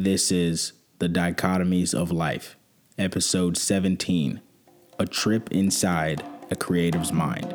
This is The Dichotomies of Life, episode 17 A Trip Inside a Creative's Mind.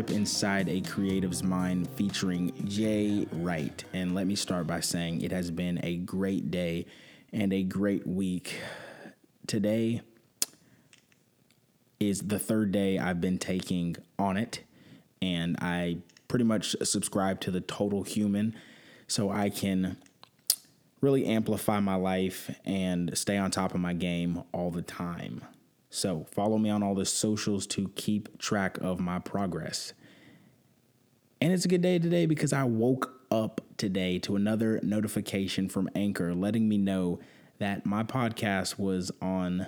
Trip inside a creative's mind featuring Jay Wright. And let me start by saying it has been a great day and a great week. Today is the third day I've been taking on it, and I pretty much subscribe to the total human so I can really amplify my life and stay on top of my game all the time. So, follow me on all the socials to keep track of my progress. And it's a good day today because I woke up today to another notification from Anchor letting me know that my podcast was on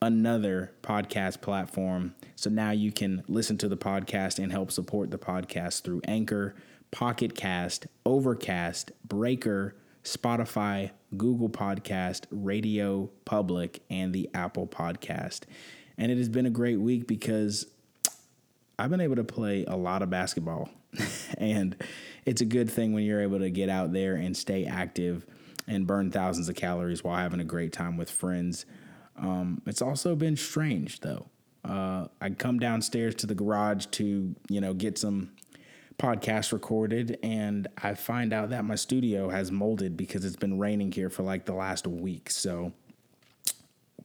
another podcast platform. So now you can listen to the podcast and help support the podcast through Anchor, Pocket Cast, Overcast, Breaker, Spotify, Google Podcast, Radio Public, and the Apple Podcast. And it has been a great week because I've been able to play a lot of basketball. and it's a good thing when you're able to get out there and stay active and burn thousands of calories while having a great time with friends. Um, it's also been strange though. Uh, I come downstairs to the garage to, you know, get some podcast recorded and I find out that my studio has molded because it's been raining here for like the last week. So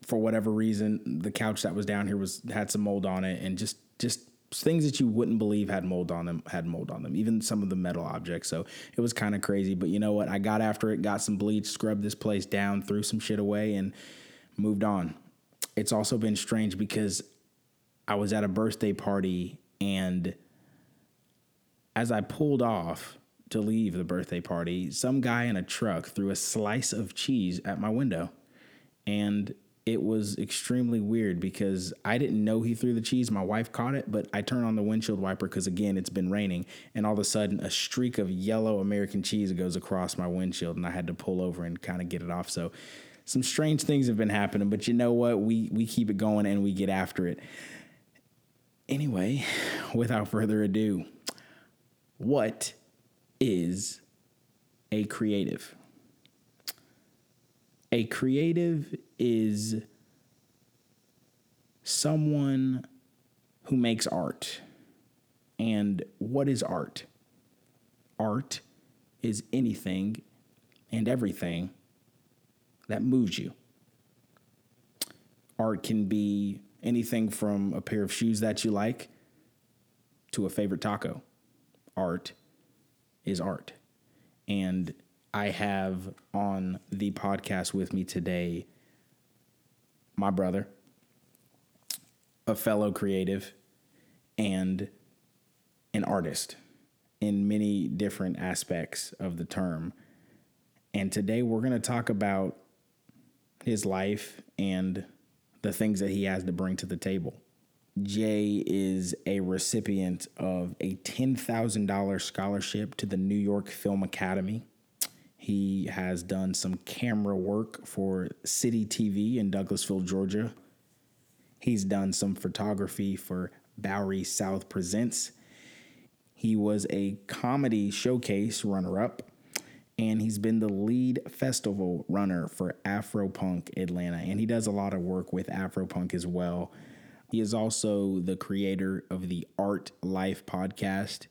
for whatever reason, the couch that was down here was had some mold on it and just just things that you wouldn't believe had mold on them had mold on them even some of the metal objects. So it was kind of crazy but you know what? I got after it got some bleach scrubbed this place down threw some shit away and moved on. It's also been strange because i was at a birthday party and as I pulled off to leave the birthday party, some guy in a truck threw a slice of cheese at my window. And it was extremely weird because I didn't know he threw the cheese. My wife caught it, but I turned on the windshield wiper because, again, it's been raining. And all of a sudden, a streak of yellow American cheese goes across my windshield, and I had to pull over and kind of get it off. So, some strange things have been happening, but you know what? We, we keep it going and we get after it. Anyway, without further ado, what is a creative? A creative is someone who makes art. And what is art? Art is anything and everything that moves you. Art can be anything from a pair of shoes that you like to a favorite taco art is art. And I have on the podcast with me today my brother, a fellow creative, and an artist in many different aspects of the term. And today we're going to talk about his life and the things that he has to bring to the table. Jay is a recipient of a $10,000 scholarship to the New York Film Academy. He has done some camera work for City TV in Douglasville, Georgia. He's done some photography for Bowery South Presents. He was a comedy showcase runner up, and he's been the lead festival runner for Afropunk Atlanta. And he does a lot of work with Afropunk as well. He is also the creator of the Art Life podcast.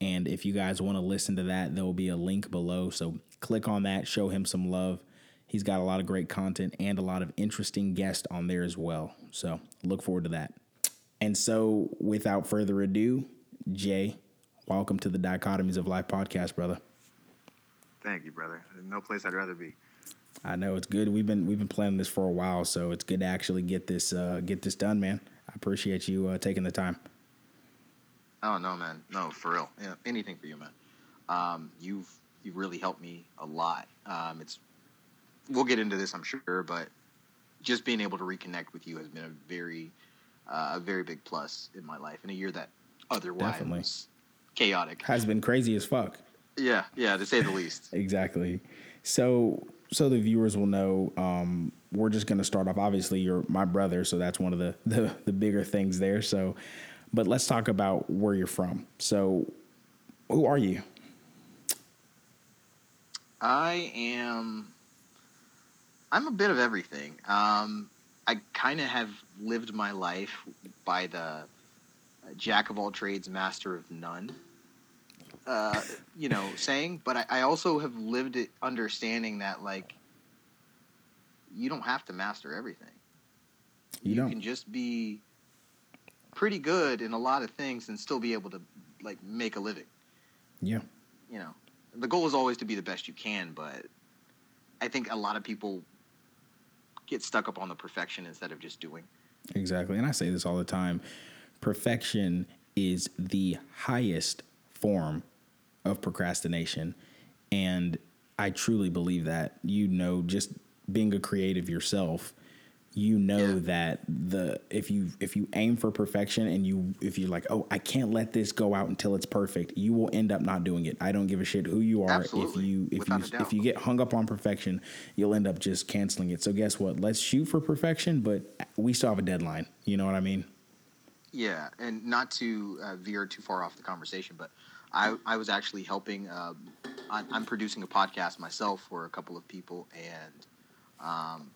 And if you guys want to listen to that, there will be a link below. So click on that, show him some love. He's got a lot of great content and a lot of interesting guests on there as well. So look forward to that. And so without further ado, Jay, welcome to the Dichotomies of Life podcast, brother. Thank you, brother. No place I'd rather be. I know it's good. We've been we've been planning this for a while, so it's good to actually get this uh, get this done, man. I appreciate you uh, taking the time. Oh no, man, no, for real. Yeah, anything for you, man. Um, you've you've really helped me a lot. Um, it's we'll get into this, I'm sure, but just being able to reconnect with you has been a very uh, a very big plus in my life in a year that otherwise Definitely. was chaotic. Has been crazy as fuck. Yeah, yeah, to say the least. Exactly. So so the viewers will know um, we're just going to start off obviously you're my brother so that's one of the, the the bigger things there so but let's talk about where you're from so who are you I am. I'm a bit of everything. Um, I kind of have lived my life by the uh, jack of all trades, master of none. Uh, you know, saying, but I, I also have lived it understanding that like you don't have to master everything. you, You can just be pretty good in a lot of things and still be able to like make a living yeah you know, the goal is always to be the best you can, but I think a lot of people get stuck up on the perfection instead of just doing. exactly and i say this all the time perfection is the highest form of procrastination. And i truly believe that you know just being a creative yourself you know Yeah. that the if you if you aim for perfection and you if you're like oh i can't let this go out until it's perfect you will end up not doing it. I don't give a shit who you are. Absolutely. if you if Without you if you get hung up on perfection you'll end up just canceling it. So guess what? Let's shoot for perfection but we still have a deadline. You know what i mean? Yeah, and not to uh, veer too far off the conversation, but I, I was actually helping. Um, I, I'm producing a podcast myself for a couple of people, and um,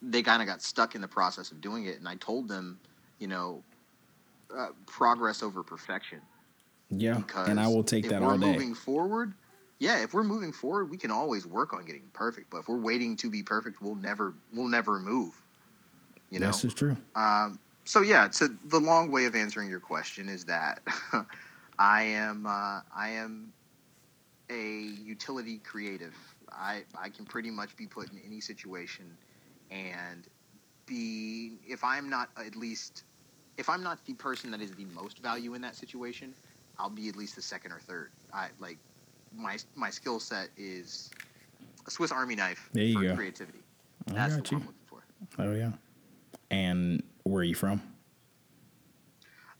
they kind of got stuck in the process of doing it. And I told them, you know, uh, progress over perfection. yeah because and i will take that we're all day moving forward yeah if we're moving forward we can always work on getting perfect but if we're waiting to be perfect we'll never we'll never move you know this is true um, so yeah so the long way of answering your question is that i am uh, i am a utility creative. I i can pretty much be put in any situation and be if i'm not at least if i'm not the person that is the most value in that situation i'll be at least the second or third. I like my my skill set is a swiss army knife There you for go. creativity. I what i'm looking for. Oh yeah. And where are you from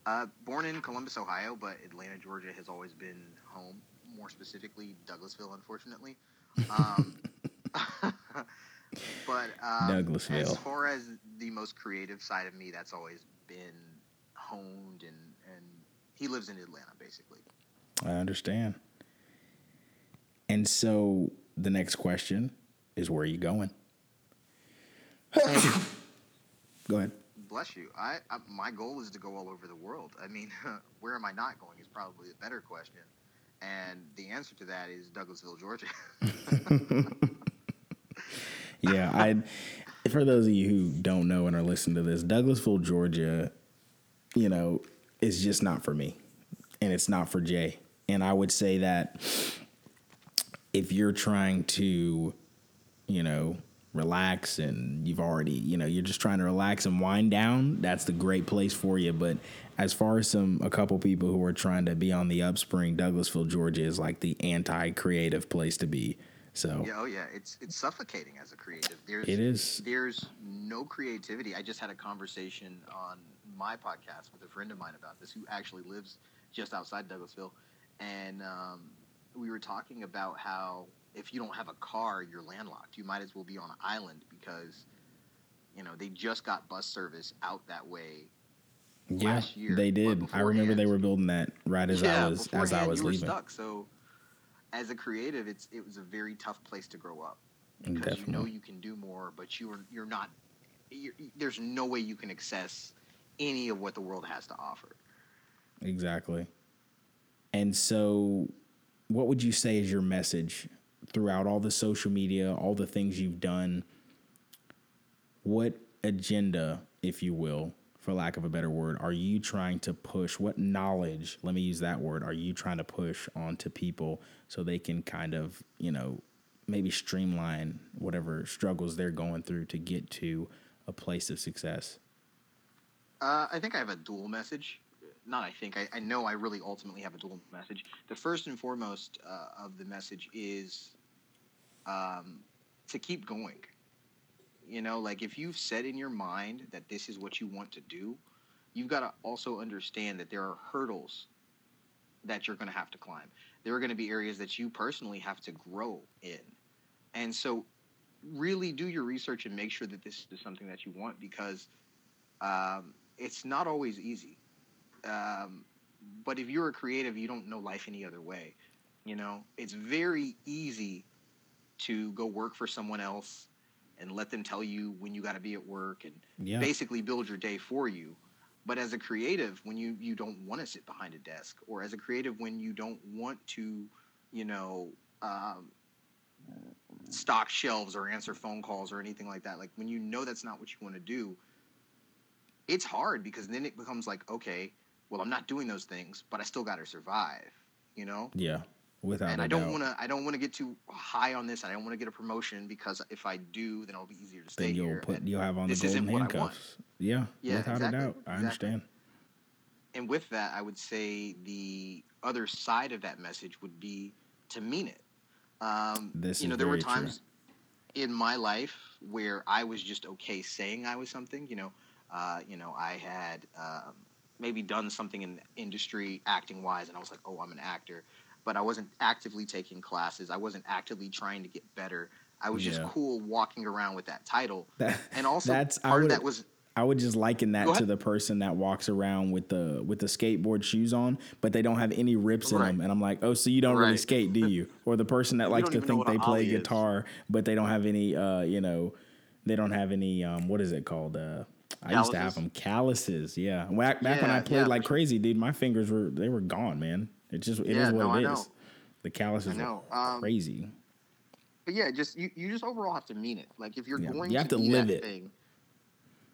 Uh, born in Columbus, Ohio, but Atlanta, Georgia has always been home. More specifically, Douglasville, unfortunately. Um, but um, Douglasville. as far as the most creative side of me, that's always been honed, and and he lives in Atlanta, basically. I understand. And so the next question is where are you going? Go ahead. Bless you. I, I my goal is to go all over the world. I mean, where am I not going is probably a better question, and the answer to that is Douglasville, Georgia. Yeah, I for those of you who don't know and are listening to this, Douglasville, Georgia, you know, is just not for me. And it's not for Jay. And I would say that if you're trying to, you know, relax and you've already, you know, you're just trying to relax and wind down, that's the great place for you. But as far as some a couple people who are trying to be on the upspring, Douglasville, Georgia is like the anti-creative place to be. So Yeah, oh yeah, it's it's suffocating as a creative. There's It is. There's no creativity. I just had a conversation on my podcast with a friend of mine about this, who actually lives just outside Douglasville, and um, we were talking about how if you don't have a car, you're landlocked. You might as well be on an island because you know they just got bus service out that way. Yeah, last year, they did. I remember they were building that right as I was as I was you were leaving. stuck. So, as a creative, it's it was a very tough place to grow up because you know you can do more, but you are you're not. You're, there's no way you can access any of what the world has to offer. Exactly. And so, what would you say is your message throughout all the social media, all the things you've done? What agenda, if you will, for lack of a better word, are you trying to push? What knowledge, let me use that word, are you trying to push onto people so they can kind of, you know, maybe streamline whatever struggles they're going through to get to a place of success? Uh, I think I have a dual message. Not I think. I, I know I really ultimately have a dual message. The first and foremost uh, of the message is um, to keep going. You know, like if you've said in your mind that this is what you want to do, you've got to also understand that there are hurdles that you're going to have to climb. There are going to be areas that you personally have to grow in. And so really do your research and make sure that this is something that you want because um, it's not always easy. Um, but if you're a creative, you don't know life any other way. You know, it's very easy to go work for someone else and let them tell you when you got to be at work and Yeah. basically build your day for you. But as a creative, when you you don't want to sit behind a desk, or as a creative, when you don't want to, you know, um, stock shelves or answer phone calls or anything like that, like when you know that's not what you want to do, it's hard because then it becomes like, okay, well, I'm not doing those things, but I still got to survive, you know Yeah. Without and a I don't want to. I don't want to get too high on this. I don't want to get a promotion because if I do, then it'll be easier to stay Then you'll here. put you'll have on the golden what I want. handcuffs. Yeah. Yeah, Without exactly, a doubt. I exactly. understand. and with that, I would say the other side of that message would be to mean it. Um, This you know, there were very true. times in my life where I was just okay saying I was something. You know, uh, you know, I had um, maybe done something in the industry acting wise, and I was like, oh, I'm an actor, but I wasn't actively taking classes. I wasn't actively trying to get better. I was just cool walking around with that title. That, And also, that's I part of that was I would just liken that to the person that walks around with the with the skateboard shoes on, but they don't have any rips in them. And I'm like, oh, so you don't really skate, do you? Or the person that likes to think they play ollie is. guitar, but they don't have any, uh, you know, they don't have any, um, what is it called? Uh, I used to have them calluses. Yeah, back, back when I played yeah, like crazy, dude, my fingers were they were gone, man. It just it is Yeah, what no, I it know. The calluses know. Um, crazy. But yeah, just you, you just overall have to mean it. Like if you're Yeah, going you have to be live it. thing.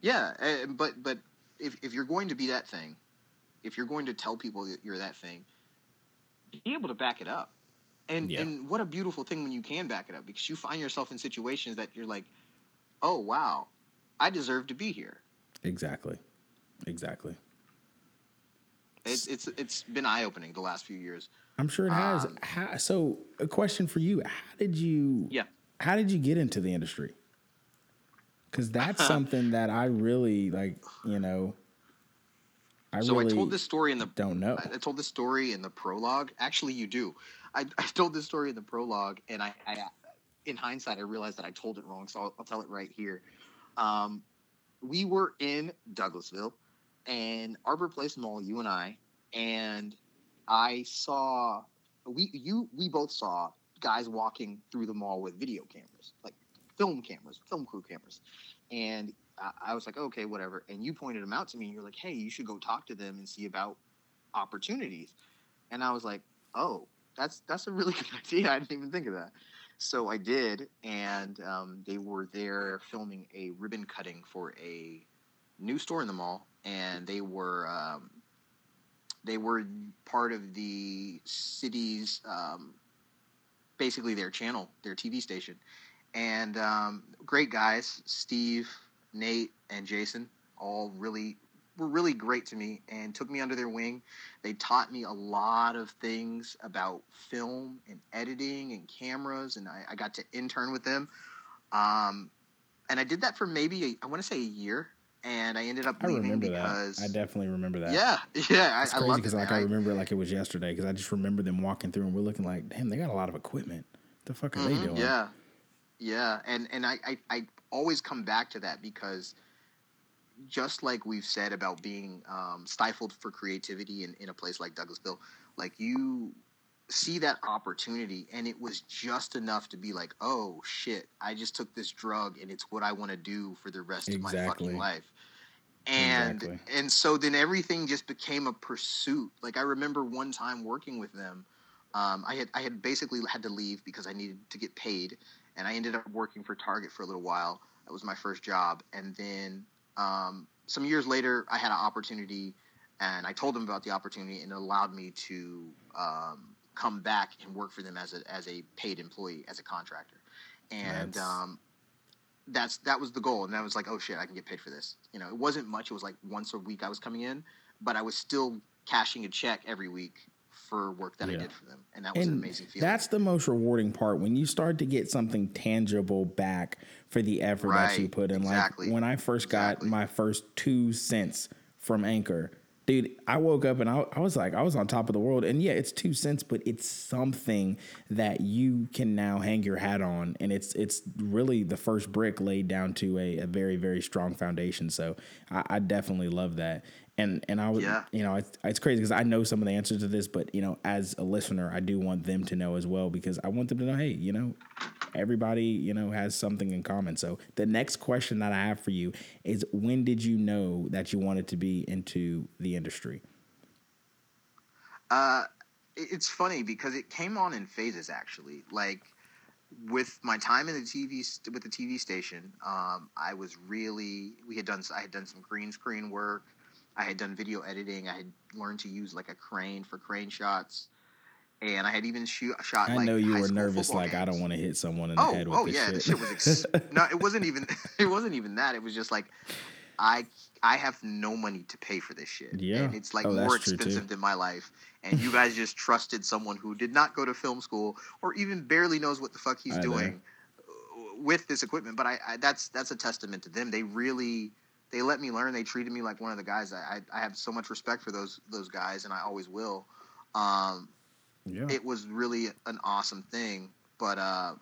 Yeah, but but if if you're going to be that thing, if you're going to tell people that you're that thing, be able to back it up. And Yeah. and what a beautiful thing when you can back it up because you find yourself in situations that you're like, "Oh, wow. I deserve to be here." Exactly, exactly. It's it's it's been eye-opening the last few years. I'm sure it has. Um, How, so, a question for you: How did you? Yeah. How did you get into the industry? Because that's something that I really like. You know, I so really I told this story in the don't know. I I told this story in the prologue. Actually, you do. I, I told this story in the prologue, and I, I, in hindsight, I realized that I told it wrong. So I'll, I'll tell it right here. Um, we were in Douglasville, and Arbor Place Mall. You and I, and I saw we you we both saw guys walking through the mall with video cameras, like film cameras, film crew cameras, and I, I was like, okay, whatever. And you pointed them out to me, and you're like, hey, you should go talk to them and see about opportunities. And I was like, oh, that's that's a really good idea. I didn't even think of that. So I did, and um, they were there filming a ribbon cutting for a new store in the mall, and they were um, they were part of the city's um, basically their channel, their TV station, and um, great guys, Steve, Nate, and Jason, all really were really great to me and took me under their wing. They taught me a lot of things about film and editing and cameras, and I, I got to intern with them. Um, and I did that for maybe a, I want to say a year, and I ended up I leaving remember because that. I definitely remember that. yeah, yeah, It's I, I crazy because it. like. I remember it like it was yesterday because I just remember them walking through and we're looking like, damn, they got a lot of equipment. the fuck are they Mhm, doing? Yeah, yeah, and and I, I I always come back to that because just like we've said about being um, stifled for creativity in, in a place like Douglasville, like you see that opportunity and it was just enough to be like, oh shit, I just took this drug and it's what I want to do for the rest of my fucking life. And Exactly. and so then everything just became a pursuit. Like I remember one time working with them, um, I had I had basically had to leave because I needed to get paid, and I ended up working for Target for a little while. That was my first job, and then um, some years later, I had an opportunity, and I told them about the opportunity, and it allowed me to um, come back and work for them as a as a paid employee, as a contractor, and That's- um, that's that was the goal, and I was like, oh shit, I can get paid for this. You know, it wasn't much; it was like once a week I was coming in, but I was still cashing a check every week for work that Yeah. I did for them, and that was an amazing feeling. that's the most rewarding part when you start to get something tangible back for the effort that you put in. exactly, Like when I first got exactly. my first two cents from Anchor, dude, I woke up and I, I was like, I was on top of the world. And yeah, it's two cents, but it's something that you can now hang your hat on, and it's it's really the first brick laid down to a, a very very strong foundation. So I, I definitely love that. And and I was, Yeah. you know, it's, it's crazy because I know some of the answers to this, but you know, as a listener, I do want them to know as well because I want them to know, hey, you know, everybody, you know, has something in common. So the next question that I have for you is when did you know that you wanted to be into the industry? Uh, it's funny because it came on in phases actually. Like with my time in the TV st- with the TV station, um, I was really we had done I had done some green screen work. I had done video editing. I had learned to use like a crane for crane shots, and I had even shoot shot. I like, know you were nervous, like I don't want to hit someone in the Oh, head with oh this yeah, shit. the shit was ex- no. It wasn't even. It wasn't even that. It was just like, I I have no money to pay for this shit. Yeah. and it's like Oh, more that's true, too. expensive than my life. And you guys just trusted someone who did not go to film school or even barely knows what the fuck he's I doing uh, with this equipment. But I, I that's that's a testament to them. They really they let me learn. They treated me like one of the guys. I I, I have so much respect for those those guys, and I always will. Um, yeah. it was really an awesome thing. But uh,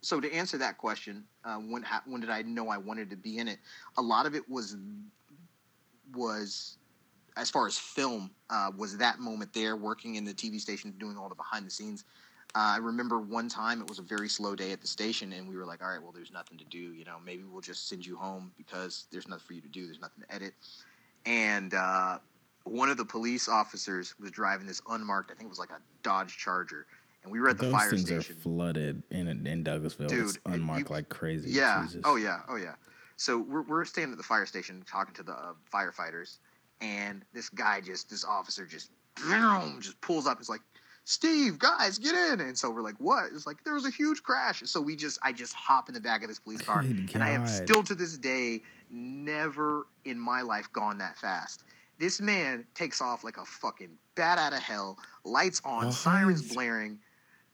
so to answer that question, uh, when when did I know I wanted to be in it? A lot of it was was as far as film uh, was that moment there working in the TV station doing all the behind the scenes. Uh, I remember one time it was a very slow day at the station, and we were like, "All right, well, there's nothing to do. You know, maybe we'll just send you home because there's nothing for you to do. There's nothing to edit." And uh, one of the police officers was driving this unmarked, I think it was like a Dodge Charger, and we were at the Those fire things station. are flooded in in Douglasville. it's Dude, and unmarked you- like crazy. Yeah. Jesus. Oh yeah. Oh yeah. So we're we're standing at the fire station talking to the uh, firefighters, and this guy just this officer just just pulls up. It's like, Steve, guys, get in. And so we're like, what? It's like there was a huge crash. So we just I just hop in the back of this police car, Good and I have still to this day never in my life gone that fast. This man takes off like a fucking bat out of hell, lights on, sirens blaring,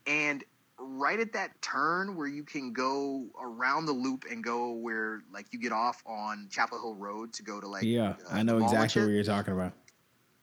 and right at that turn where you can go around the loop and go where like you get off on Chapel Hill Road to go to like yeah, uh, I know the mall and exactly what you're talking about.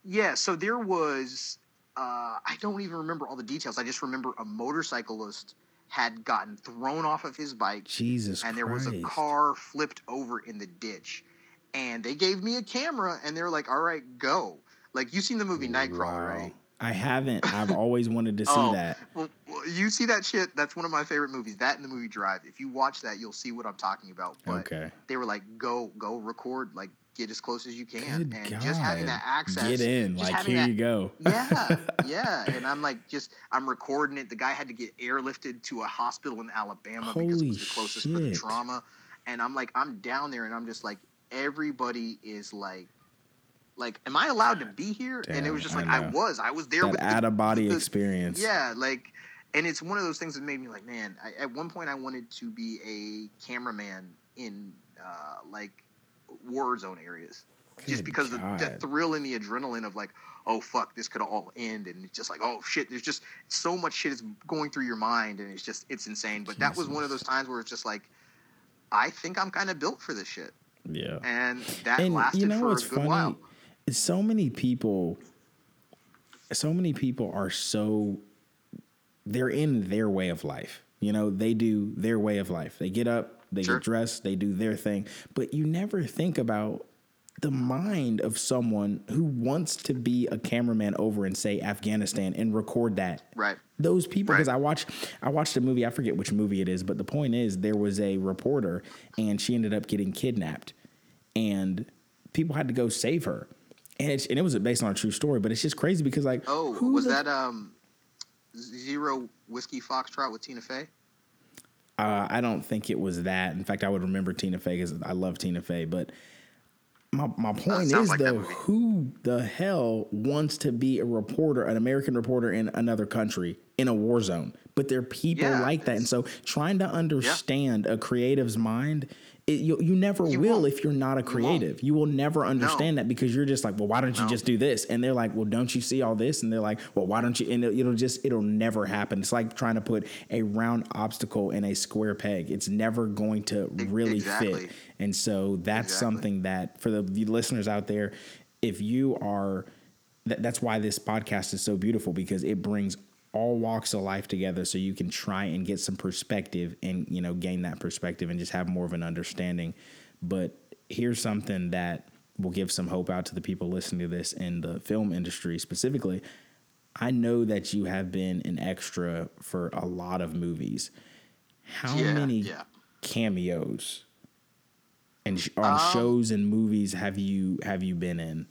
Yeah, so there was uh, I don't even remember all the details. I just remember a motorcyclist had gotten thrown off of his bike Jesus and there Christ. was a car flipped over in the ditch. And they gave me a camera and they were like, "All right, go." Like you seen the movie Nightcrawler, Wow. right? I haven't. I've always wanted to see Oh, that. Well, well, you see that shit? That's one of my favorite movies. That and the movie Drive. If you watch that, you'll see what I'm talking about. But Okay. they were like, "Go, go, record, like get as close as you can." Good and God. just having that access, Get in. Like here that- you go. yeah, yeah. And I'm like, just I'm recording it. The guy had to get airlifted to a hospital in Alabama because it was the closest for the shit. trauma. And I'm like, I'm down there, and I'm just like, everybody is like, like, am I allowed to be here? and it was just like, I, know. was, I was there that with out of body the- experience. yeah, like, and it's one of those things that made me like, man. I, at one point, I wanted to be a cameraman in uh, like war zone areas, just Good because the, the thrill and the adrenaline of like, oh fuck, this could all end, and it's just like, oh shit, there's just so much shit is going through your mind, and it's just it's insane. But that was one of those times where it's just like, I think I'm kind of built for this shit, Yeah. and that and lasted you know for what's a good funny? while. So many people, so many people are so they're in their way of life. You know, they do their way of life. They get up, they Sure. get dressed, they do their thing. But you never think about the mind of someone who wants to be a cameraman over in say Afghanistan and record that Right. those people Right. because I watched I watched a movie I forget which movie it is but the point is there was a reporter and she ended up getting kidnapped and people had to go save her and it's, and it was based on a true story but it's just crazy because like Oh, who was the- that um, Zero Whiskey Foxtrot with Tina Fey? Uh, I don't think it was that. In fact I would remember Tina Fey because I love Tina Fey but my, my point is like though who the hell wants to be a reporter an American reporter in another country in a war zone? But there are people Yeah, like that. And so trying to understand a creative's mind it, you, you never You will won't. if you're not a creative. You, will never understand that because you're just like, well, why don't you No. just do this? And they're like, well, don't you see all this? And they're like, well, why don't you? And it'll, it'll just it'll never happen. It's like trying to put a round obstacle in a square peg. It's never going to really exactly. fit. And so that's Exactly. something that for the, the listeners out there, if you are, that, that's why this podcast is so beautiful because it brings all walks of life together so you can try and get some perspective and you know gain that perspective and just have more of an understanding. But here's something that will give some hope out to the people listening to this in the film industry specifically. I know that you have been an extra for a lot of movies. How Yeah, many yeah. cameos and sh- on Um, shows and movies have you have you been in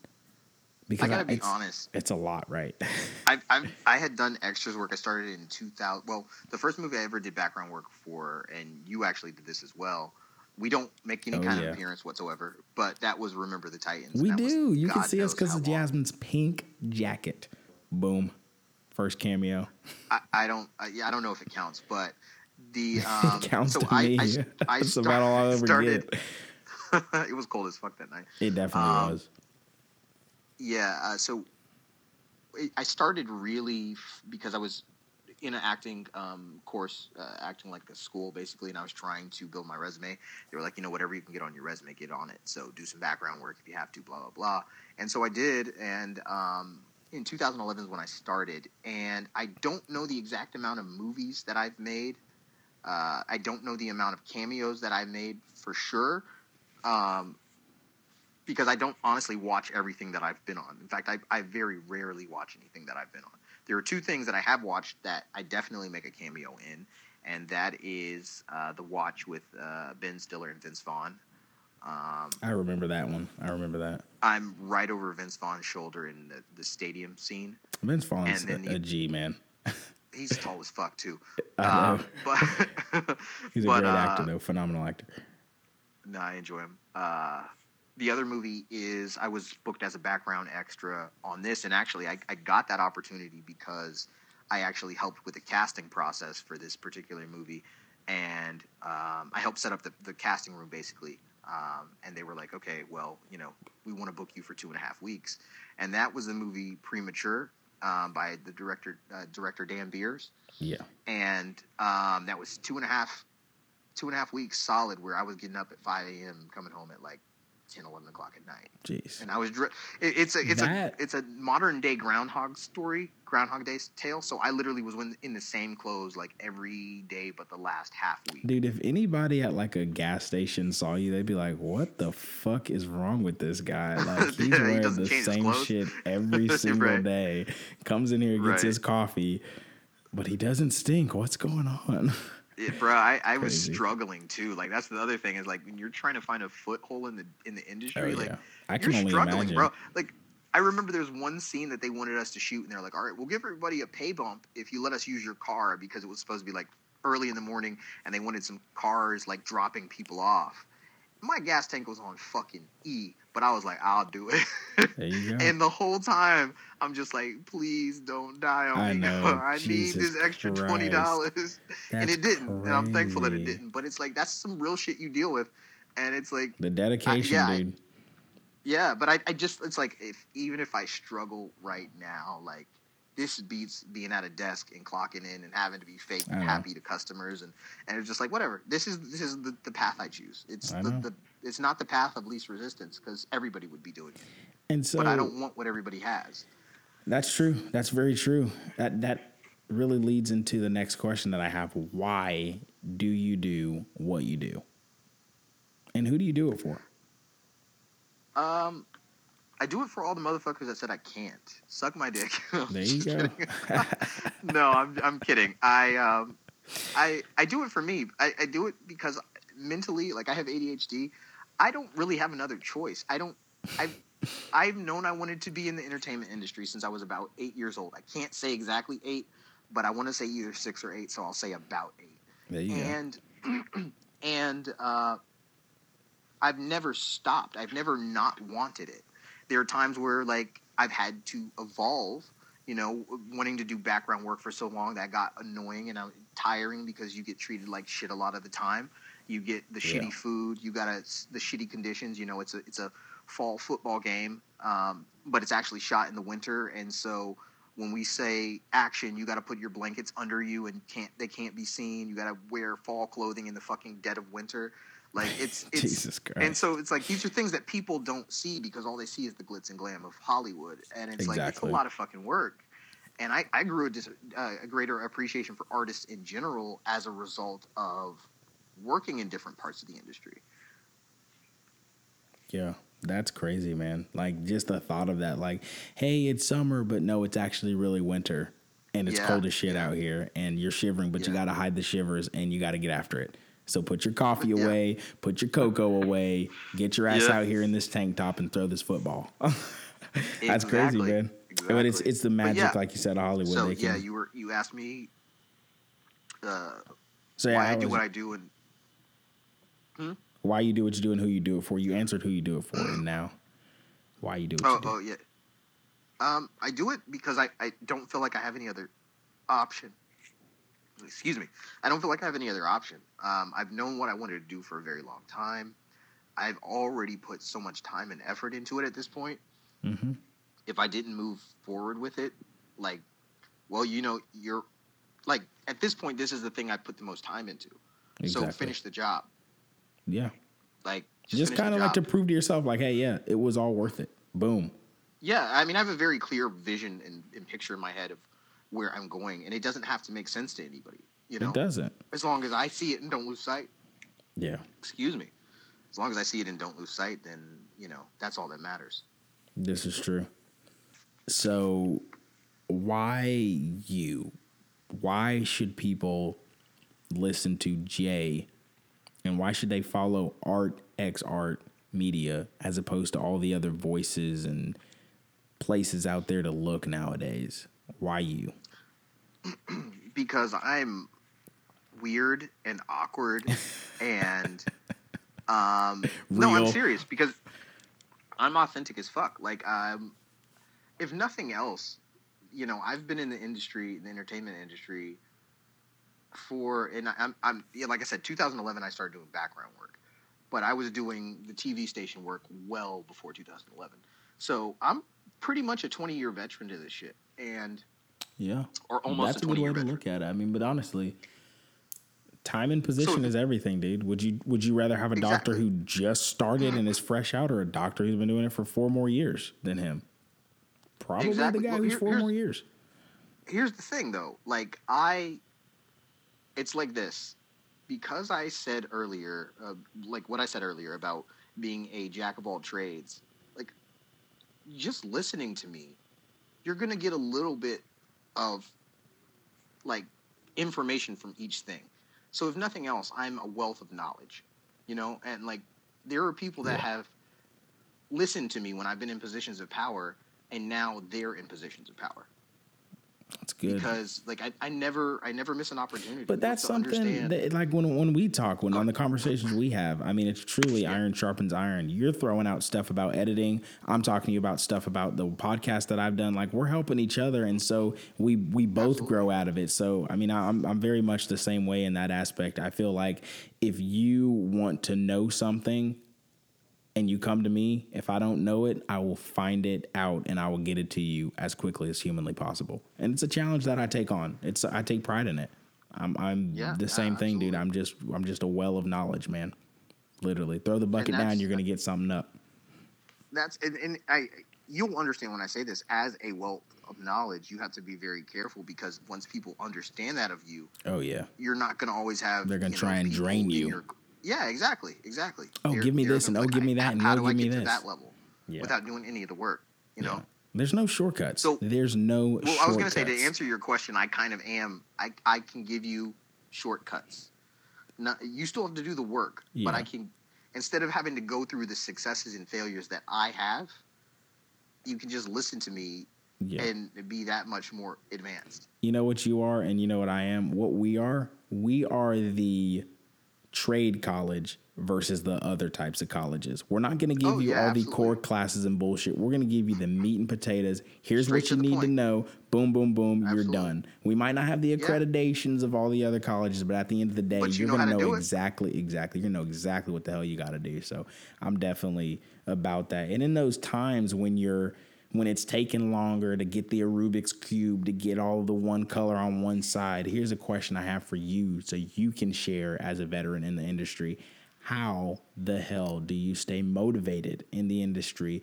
because I gotta be it's, honest. it's a lot right I I I had done extras work. I started in 2000. Well, the first movie I ever did background work for, and you actually did this as well. We don't make any Oh, kind yeah. of appearance whatsoever, but that was Remember the Titans. We do. You can see us because of. Jasmine's pink jacket. Boom. First cameo. I, I don't. I, yeah, I don't know if it counts, but the um, Counts so to I, me. I, I That's start- about all I ever started. get. it was cold as fuck that night. It definitely Um, was. Yeah. Uh, so I- started really f- because I was in an acting um, course, uh, acting like a school basically, and I was trying to build my resume. They were like, you know, whatever you can get on your resume, get on it. So do some background work if you have to, blah blah blah. And so I did, and um, in 2011 is when I started, and I don't know the exact amount of movies that I've made. Uh, I don't know the amount of cameos that I made for sure. Um, because I don't honestly watch everything that I've been on. In fact, I, I very rarely watch anything that I've been on. There are two things that I have watched that I definitely make a cameo in, and that is uh, the watch with uh, Ben Stiller and Vince Vaughn. Um, I remember that one. I remember that. I'm right over Vince Vaughn's shoulder in the, the stadium scene. Vince Vaughn's And then a, a you- man. He's tall as fuck too. Um, but He's a but, great uh, actor, though. Phenomenal actor. No, I enjoy him. Uh, the other movie is I was booked as a background extra on this, and actually, I, I got that opportunity because I actually helped with the casting process for this particular movie, and um, I helped set up the, the casting room basically. Um, and they were like, "Okay, well, you know, we want to book you for two and a half weeks," and that was the movie Premature um, by the director uh, director Dan Beers Yeah. and um, that was two and a half two and a half weeks solid where i was getting up at 5 a.m coming home at like 10 11 o'clock at night Jeez. and i was it, it's a it's That- a it's a modern day groundhog story groundhog day tale so i literally was in, in the same clothes like every day but the last half week Dude, if anybody at like a gas station saw you, they'd be like, "What the fuck is wrong with this guy? Like he's Yeah, wearing doesn't the same shit every single Right. day. Comes in here, gets Right. his coffee, but he doesn't stink. What's going on?" Yeah, bro, I, I was struggling too. Like that's the other thing is like when you're trying to find a foothold in the in the oh, industry, Oh, like yeah. I can you're only struggling, imagine. bro. Like I remember there was one scene that they wanted us to shoot, and they're like, "All right, we'll give everybody a pay bump if you let us use your car because it was supposed to be like early in the morning, and they wanted some cars like dropping people off." My gas tank was on fucking E, but I was like, "I'll do it." There you go. and the whole time, I'm just like, "Please don't die on I me. know. I need this extra twenty dollars." and it didn't and i'm thankful that it didn't but it's like that's some real shit you deal with and it's like The dedication, yeah, I- dude. yeah but I, I just it's like if even if i struggle right now like this beats being at a desk and clocking in and having to be fake and happy to customers and and it's just like whatever this is this is the, the path i choose it's I the, the it's not the path of least resistance because everybody would be doing it and so but i don't want what everybody has That's true. That's very true. That that really leads into the next question that I have. Why do you do what you do? And who do you do it for? um I do it for all the motherfuckers that said I can't. Suck my dick. There you go. no, I'm I'm kidding. I um I I do it for me. I, I do it because mentally, like I have ADHD. I don't really have another choice. I don't. I've I've known I wanted to be in the entertainment industry since I was about eight years old. I can't say exactly eight, but I want to say either six or eight, so I'll say about eight There you go. and and uh, I've never stopped. I've never not wanted it. There are times where like I've had to evolve. You know, wanting to do background work for so long that got annoying and I'm tiring because you get treated like shit a lot of the time. You get the Yeah. shitty food. You got the shitty conditions. You know, it's a it's a fall football game, um, but it's actually shot in the winter, and so when we say action, you got to put your blankets under you and can't they can't be seen. You got to wear fall clothing in the fucking dead of winter. Like it's it's Jesus Christ. and so it's like these are things that people don't see because all they see is the glitz and glam of Hollywood, and it's like it's a lot of fucking work. And I, I grew a, dis, uh, a greater appreciation for artists in general as a result of working in different parts of the industry. Yeah, that's crazy, man. Like just the thought of that, like, hey, it's summer, but no, it's actually really winter, and it's Yeah, cold as shit yeah. out here, and you're shivering, but you got to hide the shivers, and you got to get after it. So put your coffee Yeah. away, put your cocoa away, get your ass Yeah. out here in this tank top and throw this football. that's crazy, Exactly, man. But it's it's the magic, like you said, of Hollywood. So yeah, you were you asked me uh, so why I, I do was- what I do, and why you do what you do and who you do it for. You answered who you do it for, and now why you do what oh, you do. oh yeah, um, I do it because I, I don't feel like I have any other option. Excuse me, I don't feel like I have any other option. Um, I've known what I wanted to do for a very long time. I've already put so much time and effort into it at this point. hmm if I didn't move forward with it, like, well, you know, you're like at this point, this is the thing I put the most time into. So finish the job. Yeah. Like Just the kind of like to prove to yourself, like, hey, yeah, it was all worth it. Boom. Yeah, I mean, I have a very clear vision and, and picture in my head of where I'm going, and it doesn't have to make sense to anybody. You know, It doesn't. as long as I see it and don't lose sight. Yeah. Excuse me. As long as I see it and don't lose sight, then you know that's all that matters. This is true. So, why you? Why should people listen to Jay? And why should they follow Art X Art Media as opposed to all the other voices and places out there to look nowadays? Why you? because I'm weird and awkward and um no I'm serious because I'm authentic as fuck. Like um if nothing else you know I've been in the industry the entertainment industry for and I- I'm I'm yeah, like I said 2011 I started doing background work but I was doing the TV station work well before 2011 so I'm pretty much a 20 year veteran to this shit. And Yeah. or almost That's a a good way to look at it. I mean, but honestly, time and position So- is everything, dude. Would you would you rather have a doctor who just started and is fresh out, or a doctor who's been doing it for four more years than him? Probably Exactly. the guy Well, who's here- four more years. here's the thing though like i it's like this because i said earlier uh, like what i said earlier about being a jack of all trades like just listening to me you're gonna get a little bit of like information from each thing. So if nothing else i'm a wealth of knowledge you know? And like there are people that have listened to me when i've been in positions of power and now they're in positions of power That's good. because like I, I never I never miss an opportunity. but that's something that, like when when we talk, when on the conversations we have, I mean, it's truly iron sharpens iron. You're throwing out stuff about editing. I'm talking to you about stuff about the podcast that I've done. Like we're helping each other, and so we we both Absolutely. grow out of it. So I mean, I'm I'm very much the same way in that aspect. I feel like if you want to know something. And you come to me, if I don't know it, I will find it out and I will get it to you as quickly as humanly possible. And it's a challenge that I take on. It's I take pride in it. I'm I'm Yeah, the same thing, dude. I'm just I'm just a well of knowledge, man. Literally, throw the bucket down, you're gonna get something up. that's and, and I you'll understand when I say this as a wealth of knowledge. You have to be very careful because once people understand that of you, Oh yeah. you're not going to always have. They're gonna you know, try and drain you. your- yeah, exactly, exactly. Oh, They're- give me this and gonna oh, give me that and how oh, do I give me get to that level Yeah. without doing any of the work. You know. There's no shortcuts. So- there's no. Well, I was going to say to answer your question, I kind of am. I I can give you shortcuts. Not, you still have to do the work, but I can instead of having to go through the successes and failures that I have, you can just listen to me Yeah. and be that much more advanced. you know what you are and you know what I am. What we are, we are the trade college versus the other types of colleges. We're not going to give Oh, you yeah, all the core classes and bullshit. We're going to give you the meat and potatoes. Here's Straight what you the need to know. Boom, boom, boom. You're done. We might not have the accreditations of all the other colleges, but at the end of the day, But you you're going to know exactly, exactly. You're going to know exactly what the hell you got to do. So I'm definitely about that. And in those times when you're when it's taking longer to get the Rubik's cube to get all the one color on one side, here's a question I have for you, so you can share as a veteran in the industry. How the hell do you stay motivated in the industry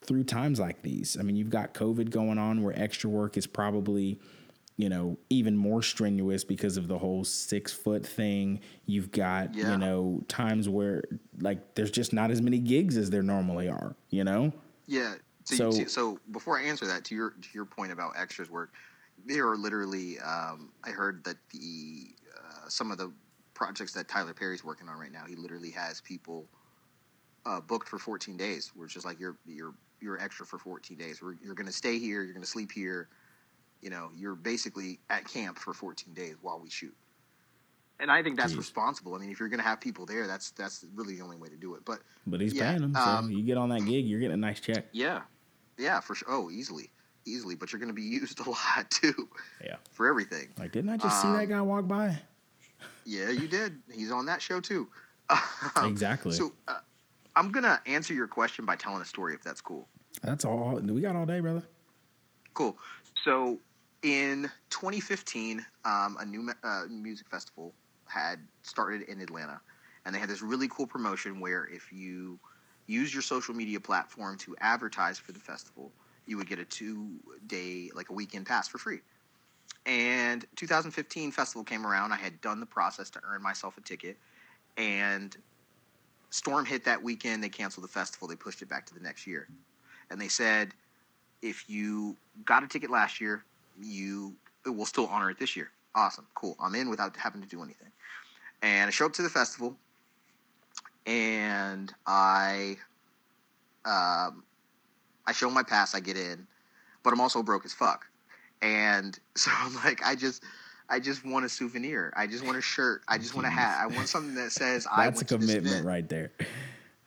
through times like these? I mean, you've got COVID going on where extra work is probably you know, even more strenuous because of the whole six foot thing. You've got, Yeah. you know, times where like there's just not as many gigs as there normally are, you know? Yeah. So, So- so, so before I answer that, to your to your point about extras work, there are literally. Um, I heard that the uh, some of the projects that Tyler Perry's working on right now, he literally has people uh, booked for 14 days. It's just like you're you're you're extra for 14 days. We're, you're going to stay here. You're going to sleep here. You know, you're basically at camp for 14 days while we shoot. And I think that's Jeez. responsible. I mean, if you're going to have people there, that's that's really the only way to do it. But But he's Yeah, paying them. So um, you get on that gig, you're getting a nice check. yeah, yeah, for sure. Oh, easily, easily. But you're going to be used a lot too Yeah. for everything. Like, didn't I just see that Um, guy walk by? Yeah, you did. He's on that show too. Exactly. So uh, I'm gonna answer your question by telling a story, if that's cool. That's all. We got all day, brother. Cool. So in 2015, um, a new uh, music festival had started in Atlanta, and they had this really cool promotion where if you use your social media platform to advertise for the festival, you would get a two-day, like a weekend pass for free. And 2015 festival came around. I had done the process to earn myself a ticket, and storm hit that weekend. They canceled the festival. They pushed it back to the next year, and they said if you got a ticket last year, you will still honor it this year. Awesome, cool. I'm in without having to do anything. And I show up to the festival, and I, um, I show my pass. I get in, but I'm also broke as fuck. And so I'm like, I just, I just want a souvenir. I just want a shirt. I just want a hat. I want something that says I That's a went to this commitment right there.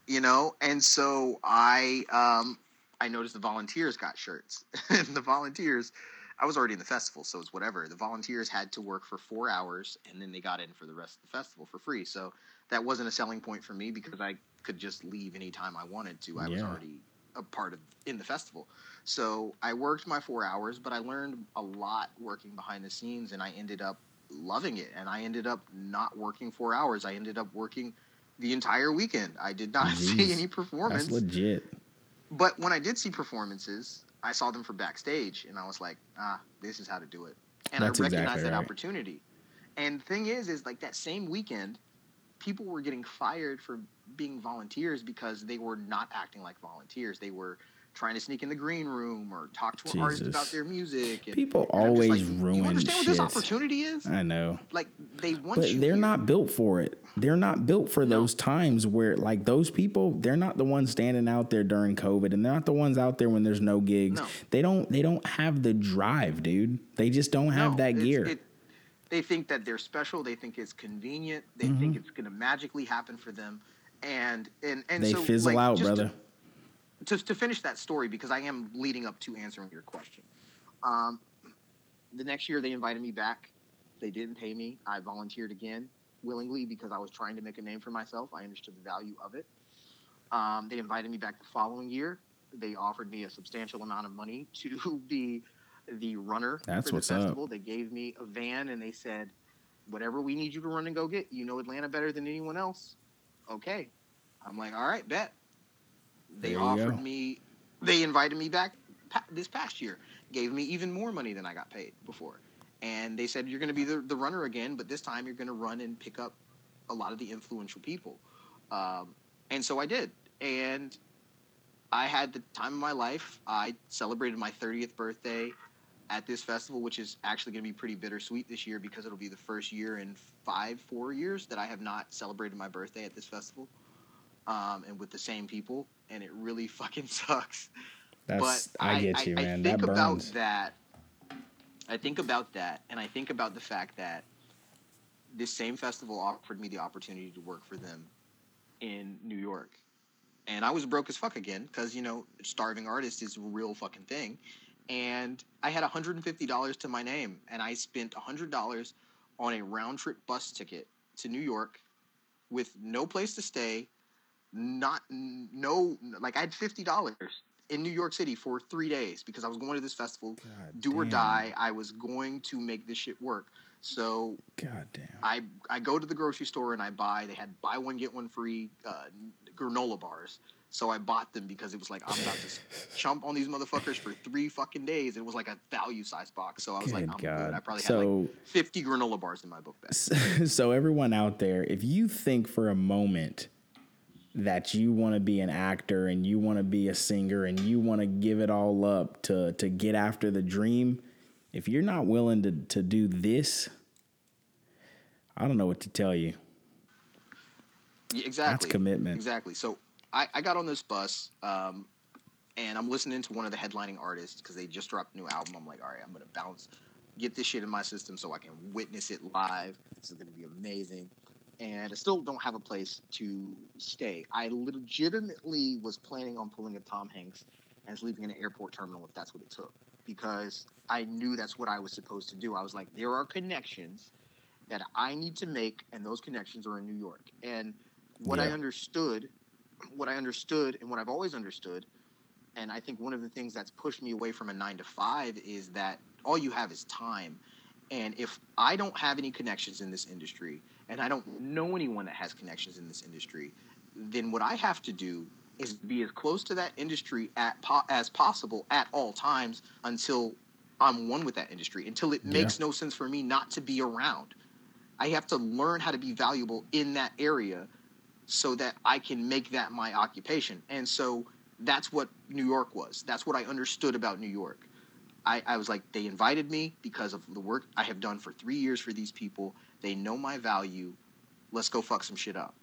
you know and so i um i noticed the volunteers got shirts and the volunteers i was already in the festival so it's whatever the volunteers had to work for four hours and then they got in for the rest of the festival for free so that wasn't a selling point for me because i could just leave anytime i wanted to i was already a part of in the festival so i worked my four hours but i learned a lot working behind the scenes and i ended up loving it and i ended up not working four hours i ended up working the entire weekend. I did not see any performance. That's legit. But when I did see performances, I saw them from backstage, and I was like, ah, this is how to do it. And That's I recognized exactly that right. opportunity. And the thing is, is like that same weekend, people were getting fired for being volunteers because they were not acting like volunteers. They were trying to sneak in the green room or talk to an artist about their music. And, People and always like, ruin You understand what this opportunity is? I know. Like they want But you. they're here. not built for it. They're not built for No. those times where, like, those people, they're not the ones standing out there during COVID, and they're not the ones out there when there's no gigs. No. They don't. They don't have the drive, dude. They just don't have No, that gear. it- they think that they're special. They think it's convenient. They Mm-hmm. think it's going to magically happen for them. And and and they so, fizzle like, out, just brother. To, just to finish that story, because I am leading up to answering your question. Um, the next year they invited me back. They didn't pay me. I volunteered again willingly because I was trying to make a name for myself. I understood the value of it. Um, they invited me back the following year. They offered me a substantial amount of money to be the runner That's for the what's up. festival. They gave me a van and they said, "Whatever we need you to run and go get, you know Atlanta better than anyone else." Okay, I'm like, "All right, bet." They offered go. me. They invited me back pa- this past year. Gave me even more money than I got paid before, and they said you're going to be the, the runner again, but this time you're going to run and pick up a lot of the influential people. Um, and so I did, and I had the time of my life. I celebrated my 30th birthday at this festival, which is actually going to be pretty bittersweet this year because it'll be the first year in five, four years that I have not celebrated my birthday at this festival, um, and with the same people, and it really fucking sucks. That's. but I, get you, I, man. think that about that. I think about that, and I think about the fact that this same festival offered me the opportunity to work for them in New York, and I was broke as fuck again because you know starving artist is a real fucking thing, and I had $150 to my name, and I spent $100 on a round trip bus ticket to New York with no place to stay, not no like I had fifty dollars in New York City for three days because I was going to this festival, God do or die. I was going to make this shit work. So God damn. I I go to the grocery store and I buy. They had buy one get one free uh, granola bars. So I bought them because it was like I'm about to chump on these motherfuckers for three fucking days. It was like a value size box. So I was like, Good I'm God. good. I probably had like 50 granola bars in my book bag. so everyone out there, if you think for a moment that you want to be an actor and you want to be a singer and you want to give it all up to to get after the dream, if you're not willing to to do this, I don't know what to tell you. Yeah, exactly. That's commitment. Exactly. So I, I got on this bus, um, and I'm listening to one of the headlining artists because they just dropped a new album. I'm like, all right, I'm gonna bounce, get this shit in my system so I can witness it live. This is gonna be amazing. And I still don't have a place to stay. I legitimately was planning on pulling a Tom Hanks and sleeping in an airport terminal if that's what it took, because I knew that's what I was supposed to do. I was like, there are connections that I need to make, and those connections are in New York. And what I understood, what I understood, and what I've always understood, and I think one of the things that's pushed me away from a nine to five is that all you have is time. And if I don't have any connections in this industry, and I don't know anyone that has connections in this industry, then what I have to do is be as close to that industry at po- as possible at all times until I'm one with that industry, until it makes no sense for me not to be around. I have to learn how to be valuable in that area so that I can make that my occupation. And so that's what New York was. That's what I understood about New York. I, I was like, they invited me because of the work I have done for three years for these people. They know my value. Let's go fuck some shit up.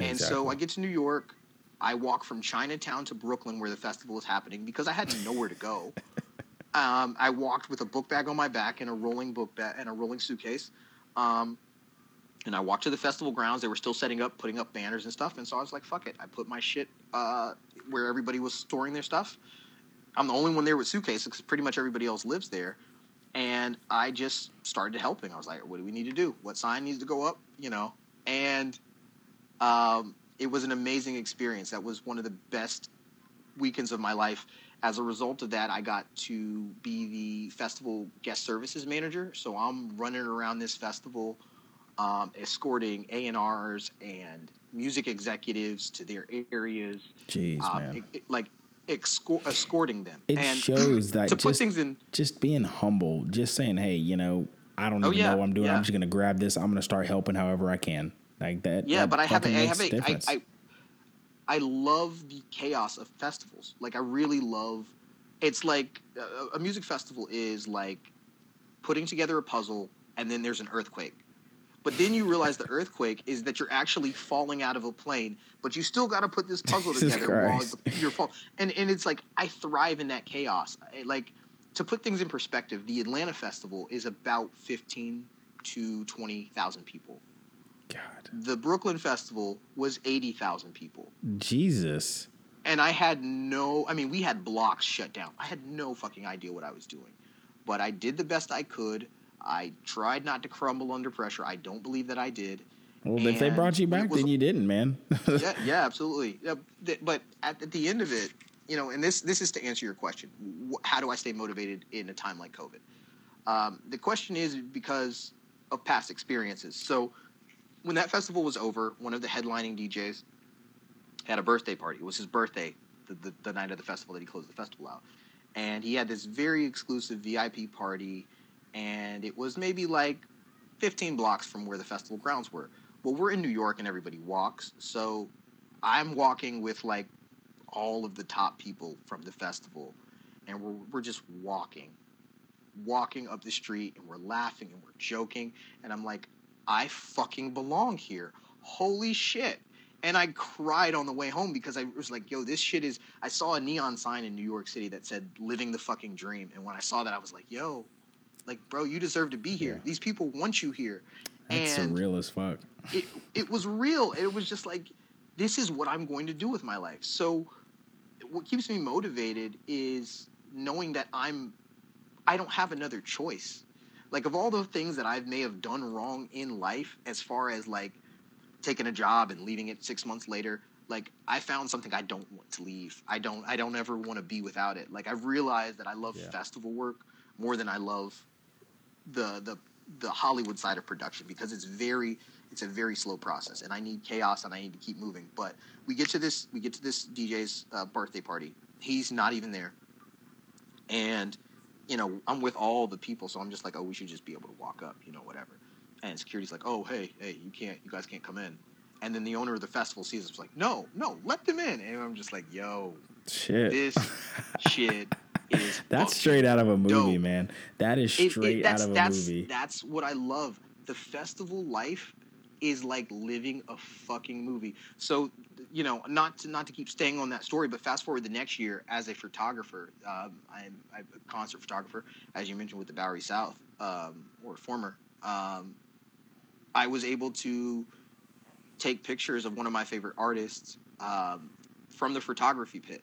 And so I get to New York. I walk from Chinatown to Brooklyn where the festival is happening because I had nowhere to go. um, I walked with a book bag on my back and a rolling book bag and a rolling suitcase. Um, and I walked to the festival grounds. They were still setting up, putting up banners and stuff. And so I was like, fuck it. I put my shit uh, where everybody was storing their stuff. I'm the only one there with suitcases because pretty much everybody else lives there. And I just started helping. I was like, what do we need to do? What sign needs to go up? You know? And um, it was an amazing experience. That was one of the best weekends of my life. As a result of that, I got to be the festival guest services manager. So I'm running around this festival, um, escorting A and R's and music executives to their areas, Jeez, um, man. it- it- like escort, escorting them. It and shows that to put just, things in. just being humble, just saying, hey, you know, I don't Oh, even yeah, know what I'm doing. yeah. I'm just gonna grab this. I'm gonna start helping however I can. Like that. Yeah, that but I have a, I have a, I. I, I love the chaos of festivals. Like I really love. It's like uh, a music festival is like putting together a puzzle, and then there's an earthquake. But then you realize the earthquake is that you're actually falling out of a plane, but you still got to put this puzzle Jesus together while you're fall. And and it's like I thrive in that chaos. I- like to put things in perspective, the Atlanta Festival is about fifteen to twenty thousand people. God, The Brooklyn Festival was eighty thousand people Jesus. and I had no. I mean, we had blocks shut down. I had no fucking idea what I was doing, but I did the best I could. I tried not to crumble under pressure. I don't believe that I did. Well, if they brought you back, was- then you didn't, man. yeah, yeah, absolutely. But at, at the end of it, you know, and this this is to answer your question: How do I stay motivated in a time like COVID? Um, the question is because of past experiences. So when that festival was over, one of the headlining DJs had a birthday party. It was his birthday, the, the, the night of the festival that he closed the festival out. And he had this very exclusive VIP party, and it was maybe like 15 blocks from where the festival grounds were. Well, we're in New York and everybody walks, so I'm walking with like all of the top people from the festival, and we're, we're just walking, walking up the street, and we're laughing and we're joking, and I'm like, I fucking belong here. Holy shit. And I cried on the way home because I was like, yo, this shit is. I saw a neon sign in New York City that said living the fucking dream. And when I saw that, I was like, yo, like, bro, you deserve to be here. Yeah. These people want you here. That's and surreal as fuck. it, it was real. It was just like, this is what I'm going to do with my life. So what keeps me motivated is knowing that I'm I don't have another choice. Like of all the things that I may have done wrong in life as far as like taking a job and leaving it 6 months later, like I found something I don't want to leave. I don't I don't ever want to be without it. Like I've realized that I love Yeah. festival work more than I love the the the Hollywood side of production because it's very it's a very slow process and I need chaos and I need to keep moving. But we get to this we get to this DJ's uh, birthday party. He's not even there. And you know, I'm with all the people, so I'm just like, oh, we should just be able to walk up, you know, whatever. And security's like, oh, hey, hey, you can't, you guys can't come in. And then the owner of the festival sees us like, no, no, let them in. And I'm just like, yo, Shit. this shit is That's straight out of a movie, dope. man. That is It- it- straight that's, out of a that's, movie. That's what I love. The festival life is like living a fucking movie. So, you know, not to not to keep staying on that story, but fast forward the next year as a photographer, um, I'm, I'm a concert photographer, as you mentioned with the Bowery South, um, or former. Um, I was able to take pictures of one of my favorite artists um, from the photography pit.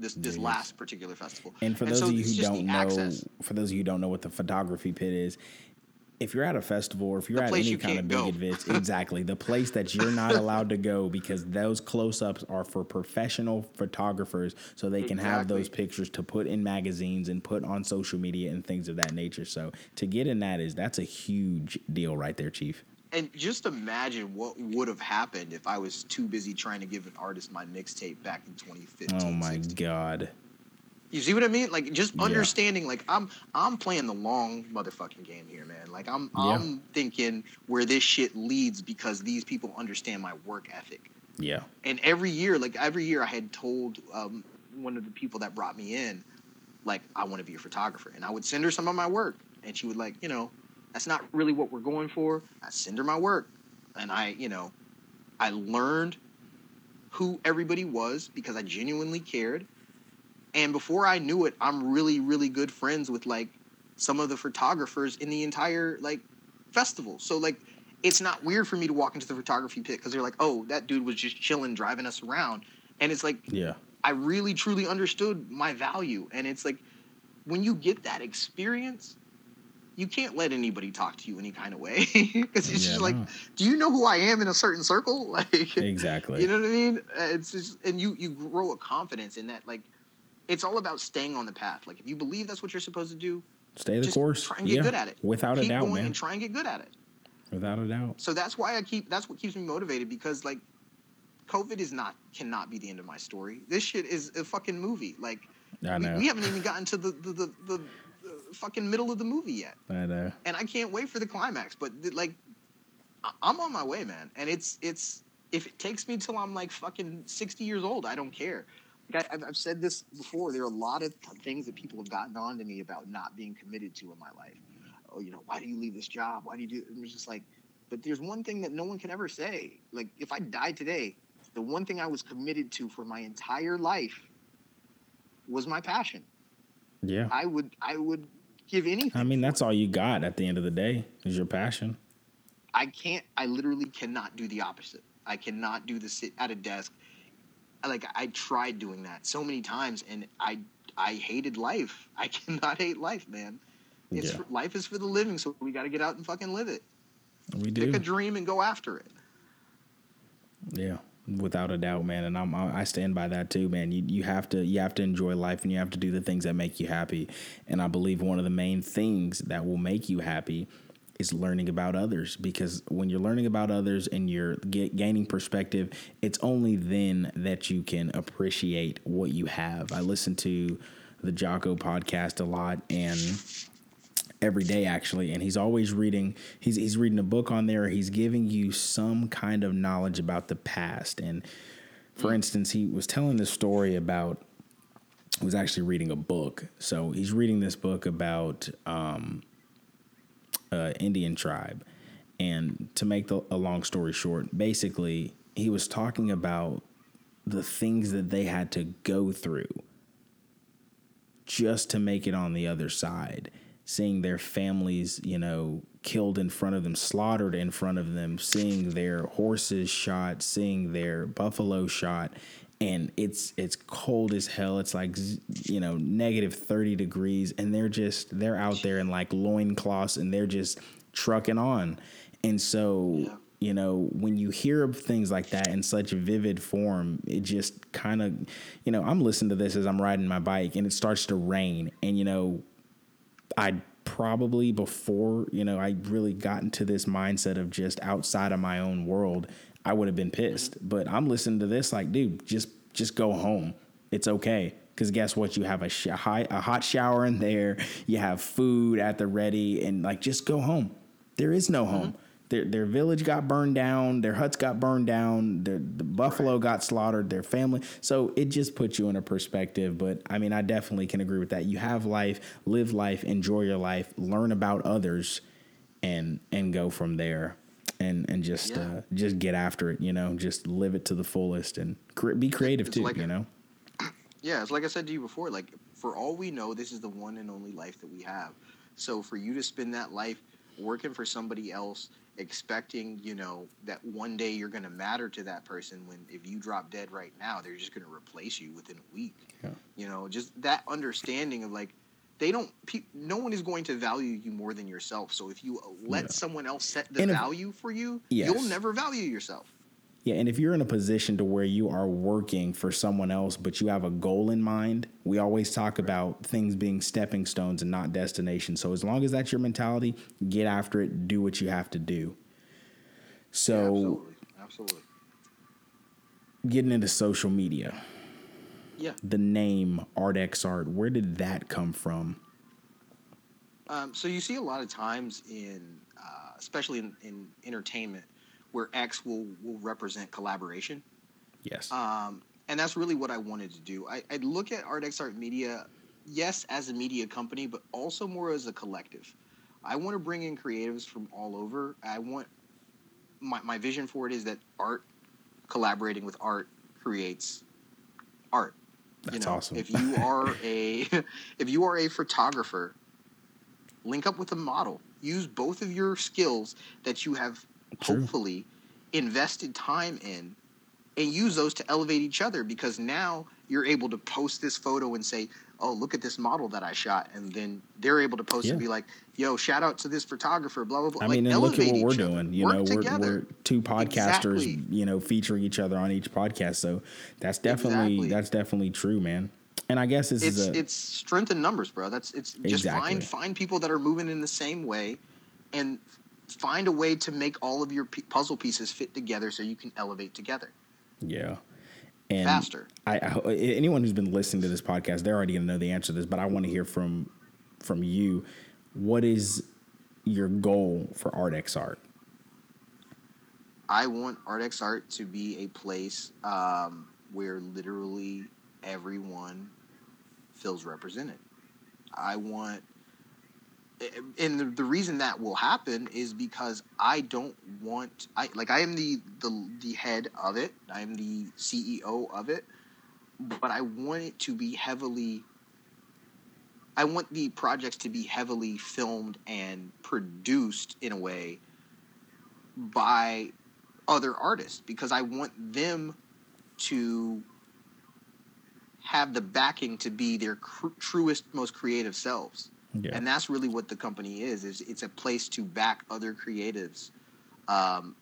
This this last particular festival. And for And those so of you who don't know, access. for those of you who don't know what the photography pit is, if you're at a festival or if you're The at any kind of big event, exactly the place that you're not allowed to go because those close-ups are for professional photographers, so they can have those pictures to put in magazines and put on social media and things of that nature. So to get in that is that's a huge deal right there, Chief. And just imagine what would have happened if I was too busy trying to give an artist my mixtape back in 2015. Oh my 16. god. You see what I mean? Like just Yeah. understanding. Like I'm I'm playing the long motherfucking game here, man. Like I'm Yeah. I'm thinking where this shit leads because these people understand my work ethic. Yeah. And every year, like every year, I had told um, one of the people that brought me in, like I want to be a photographer, and I would send her some of my work, and she would like, you know, that's not really what we're going for. I send her my work, and I, you know, I learned who everybody was because I genuinely cared, and before I knew it, I'm really, really good friends with like some of the photographers in the entire like festival. So like it's not weird for me to walk into the photography pit because they're like, oh, that dude was just chilling, driving us around. And it's like, Yeah. I really, truly understood my value. And it's like, when you get that experience, you can't let anybody talk to you any kind of way because it's Yeah, just like, no. do you know who I am in a certain circle? Like, Exactly. you know what I mean? Uh, It's just, and you you grow a confidence in that. Like, it's all about staying on the path. Like, if you believe that's what you're supposed to do, Stay the course. try and get yeah. good at it. Without a doubt, man. and try and get good at it. Without a doubt. So that's why I keep. That's what keeps me motivated because like, COVID is not cannot be the end of my story. This shit is a fucking movie. Like, I we, know. we haven't even gotten to the, the the the fucking middle of the movie yet, I know. and I can't wait for the climax. But like, I'm on my way, man. And it's it's if it takes me till I'm like fucking 60 years old, I don't care. Like I, I've- I've said this before. There are a lot of things that people have gotten on to me about not being committed to in my life. Oh, you know, why do you leave this job? Why do you do? And it's just like, but there's one thing that no one can ever say. Like, if I died today, the one thing I was committed to for my entire life was my passion. Yeah. I would, I would give anything. I mean, that's all you got at the end of the day is your passion. I can't. I literally cannot do the opposite. I cannot do the sit at a desk. Like I tried doing that so many times, and I I hated life. I cannot hate life, man. It's Yeah. for, life is for the living, so we got to get out and fucking live it. We do. Pick a dream and go after it. Yeah, without a doubt, man. And I'm I stand by that too, man. You you have to you have to enjoy life and you have to do the things that make you happy. And I believe one of the main things that will make you happy is learning about others because when you're learning about others and you're get, gaining perspective, it's only then that you can appreciate what you have. I listen to the Jocko podcast a lot and every day actually and he's always reading he's he's reading a book on there. He's giving you some kind of knowledge about the past. And for instance he was telling this story about he was actually reading a book. So he's reading this book about um uh indian tribe. And to make the, a long story short basically he was talking about the things that they had to go through just to make it on the other side seeing their families you know killed in front of them, slaughtered in front of them, seeing their horses shot, seeing their buffalo shot, and it's it's cold as hell. It's like you know negative thirty degrees, and they're just they're out there in like loincloths, and they're just trucking on. And so you know when you hear of things like that in such vivid form, it just kind of you know I'm listening to this as I'm riding my bike, and it starts to rain, and you know I probably before you know I really got into this mindset of just outside of my own world, I would have been pissed. Mm-hmm. But I'm listening to this like, dude, just just go home. It's okay. Because guess what? You have a, sh- a hot shower in there. You have food at the ready, and like, just go home. There is no home. Mm-hmm. Their, their village got burned down, their huts got burned down, their, the buffalo right. got slaughtered, their family. So it just puts you in a perspective. But I mean, I definitely can agree with that. You have life, live life, enjoy your life, learn about others, and and go from there. And, and just yeah. uh, just get after it, you know. Just live it to the fullest and cre- be creative it's too, like you know. Yeah, it's like I said to you before. Like for all we know, this is the one and only life that we have. So for you to spend that life working for somebody else expecting, you know, that one day you're going to matter to that person when if you drop dead right now, they're just going to replace you within a week. Yeah. You know, just that understanding of like they don't pe- no one is going to value you more than yourself. So if you let yeah. someone else set the value for you, yes. you'll never value yourself. Yeah, and if you're in a position to where you are working for someone else, but you have a goal in mind, we always talk about things being stepping stones and not destinations. So as long as that's your mentality, get after it, do what you have to do. So, yeah, absolutely. absolutely. Getting into social media. Yeah. The name ArtX Art, where did that come from? Um, so you see a lot of times in, uh, especially in, in entertainment, where X will will represent collaboration. Yes. Um, and that's really what I wanted to do. I, I look at ArtX Art Media, yes, as a media company, but also more as a collective. I want to bring in creatives from all over. I want my my vision for it is that art collaborating with art creates art. That's you know, awesome. if you are a if you are a photographer, link up with a model. Use both of your skills that you have True. hopefully invested time in and use those to elevate each other because now you're able to post this photo and say, "Oh, look at this model that I shot," and then they're able to post yeah. and be like, "Yo, shout out to this photographer." Blah blah blah. I like, mean, and look at what we're doing. You know, we're, we're, two podcasters. Exactly. You know, featuring each other on each podcast. So that's definitely exactly. that's definitely true, man. And I guess this it's, is a, it's strength in numbers, bro. That's it's just exactly. find find people that are moving in the same way, and find a way to make all of your puzzle pieces fit together so you can elevate together. Yeah. And faster. I, I, anyone who's been listening to this podcast, they're already going to know the answer to this, but I want to hear from from you. What is your goal for ArtX Art? I want ArtX Art to be a place um, where literally everyone feels represented. I want and the, reason that will happen is because I don't want I like I am the the the head of it. I am the CEO of it, but I want it to be heavily I want the projects to be heavily filmed and produced in a way by other artists because I want them to have the backing to be their cr- truest most creative selves yeah. And that's really what the company is. Is it's a place to back other creatives. Um,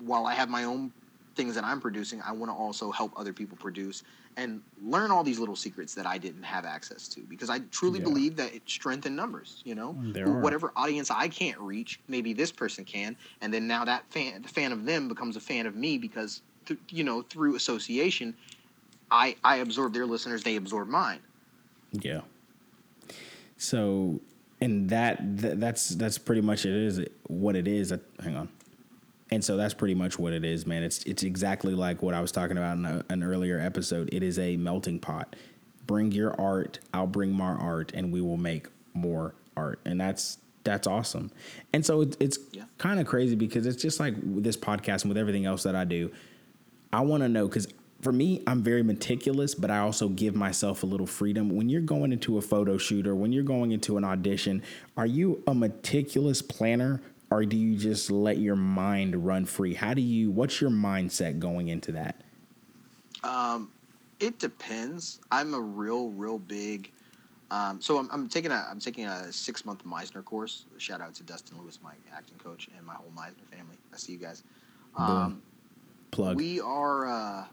while I have my own things that I'm producing, I want to also help other people produce and learn all these little secrets that I didn't have access to because I truly yeah. believe that it strengthens numbers. You know, whatever audience I can't reach, maybe this person can, and then now that fan, the fan of them becomes a fan of me because th- you know through association, I I absorb their listeners, they absorb mine. Yeah. So, and that, that that's that's pretty much it is what it is. Uh, hang on. And so that's pretty much what it is, man. It's it's exactly like what I was talking about in a, an earlier episode. It is a melting pot. Bring your art, I'll bring my art, and we will make more art. And that's that's awesome. And so it's, it's yeah. kind of crazy because it's just like this podcast and with everything else that I do. I want to know because for me, I'm very meticulous, but I also give myself a little freedom. When you're going into a photo shoot or when you're going into an audition, are you a meticulous planner or do you just let your mind run free? How do you? What's your mindset going into that? Um, it depends. I'm a real, real big. Um, so I'm, I'm taking a I'm taking a six month Meisner course. Shout out to Dustin Lewis, my acting coach, and my whole Meisner family. I see you guys. Um, Plug. we are. Uh,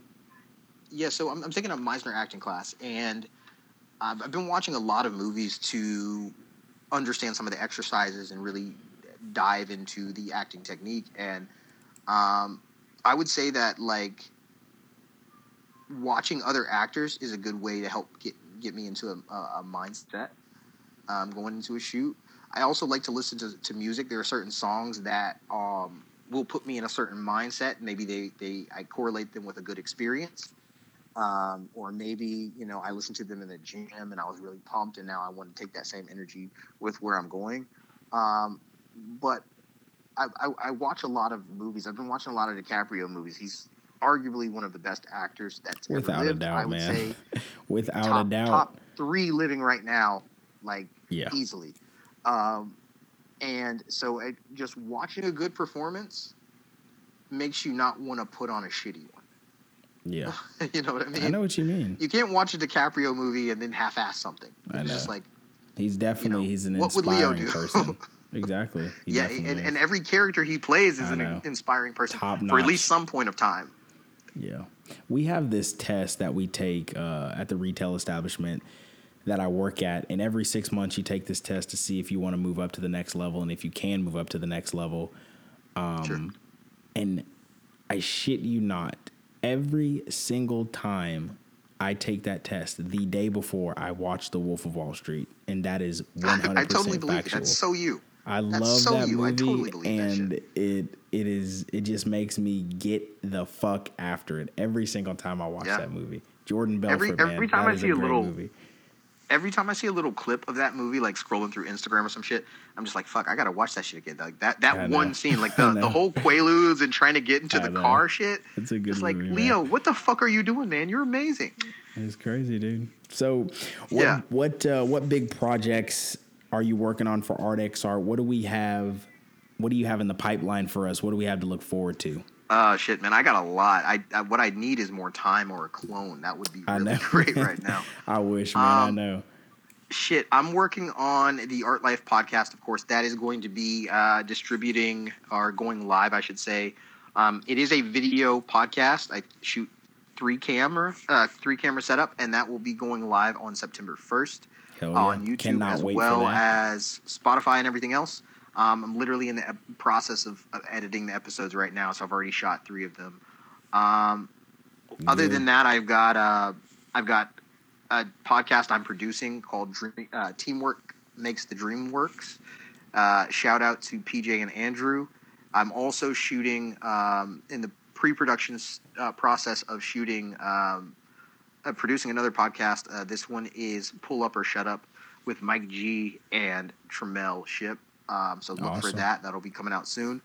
yeah, so I'm, I'm taking a Meisner acting class, and I've, I've been watching a lot of movies to understand some of the exercises and really dive into the acting technique. And um, I would say that like watching other actors is a good way to help get get me into a, a mindset um, going into a shoot. I also like to listen to, to music. There are certain songs that um, will put me in a certain mindset. Maybe they, they I correlate them with a good experience. Um, or maybe, you know, I listened to them in the gym and I was really pumped and now I want to take that same energy with where I'm going. Um, but I, I, I watch a lot of movies. I've been watching a lot of DiCaprio movies. He's arguably one of the best actors that's Without ever a lived. doubt, I would man. say Without top, a doubt. top three living right now, like Yeah. easily. Um, and so it, just watching a good performance makes you not want to put on a shitty one. Yeah. you know what I mean? I know what you mean. You can't watch a DiCaprio movie and then half-ass something. I It's just know. like He's definitely know, he's an what would Leo inspiring do? person. Exactly. He yeah, and, and every character he plays is an inspiring person Top for at least some point of time. Yeah. We have this test that we take uh, at the retail establishment that I work at. And every six months, you take this test to see if you want to move up to the next level and if you can move up to the next level. Um, Sure. And I shit you not, every single time I take that test, the day before I watch The Wolf of Wall Street. And that is 100% I totally believe it. factual. That's so you. I That's love so that you. I movie, totally believe that and it it is it just makes me get the fuck after it every single time I watch Yeah. that movie. Jordan Belfort, Every- every man, time that I is see a little- movie. Every time I see a little clip of that movie, like scrolling through Instagram or some shit, I'm just like, "Fuck, I gotta watch that shit again." Like that, that one scene, like the, the whole Quaaludes and trying to get into I the know. car shit. It's a good It's like movie, man. Leo, what the fuck are you doing, man? You're amazing. It's crazy, dude. So, what Yeah. what uh, what big projects are you working on for Art X Art? What do we have? What do you have in the pipeline for us? What do we have to look forward to? Uh, shit, man, I got a lot. I, I what I need is more time or a clone. That would be I really great right now. I wish, man. I Um, know. Shit, I'm working on the Art Life podcast. Of course, that is going to be uh, distributing or going live, I should say. Um, it is a video podcast. I shoot three camera, uh, three camera setup, and that will be going live on September 1st yeah. on YouTube Cannot as well as Spotify and everything else. Um, I'm literally in the ep- process of, of editing the episodes right now, so I've already shot three of them. Um, other than that, I've got uh, I've got a podcast I'm producing called Dream, uh, Teamwork Makes the Dream Works. Uh, shout out to PJ and Andrew. I'm also shooting um, in the pre-production uh, process of shooting, um, uh, producing another podcast. Uh, this one is Pull Up or Shut Up with Mike G and Tremel Ship. Um, so look for that. That'll be coming out soon.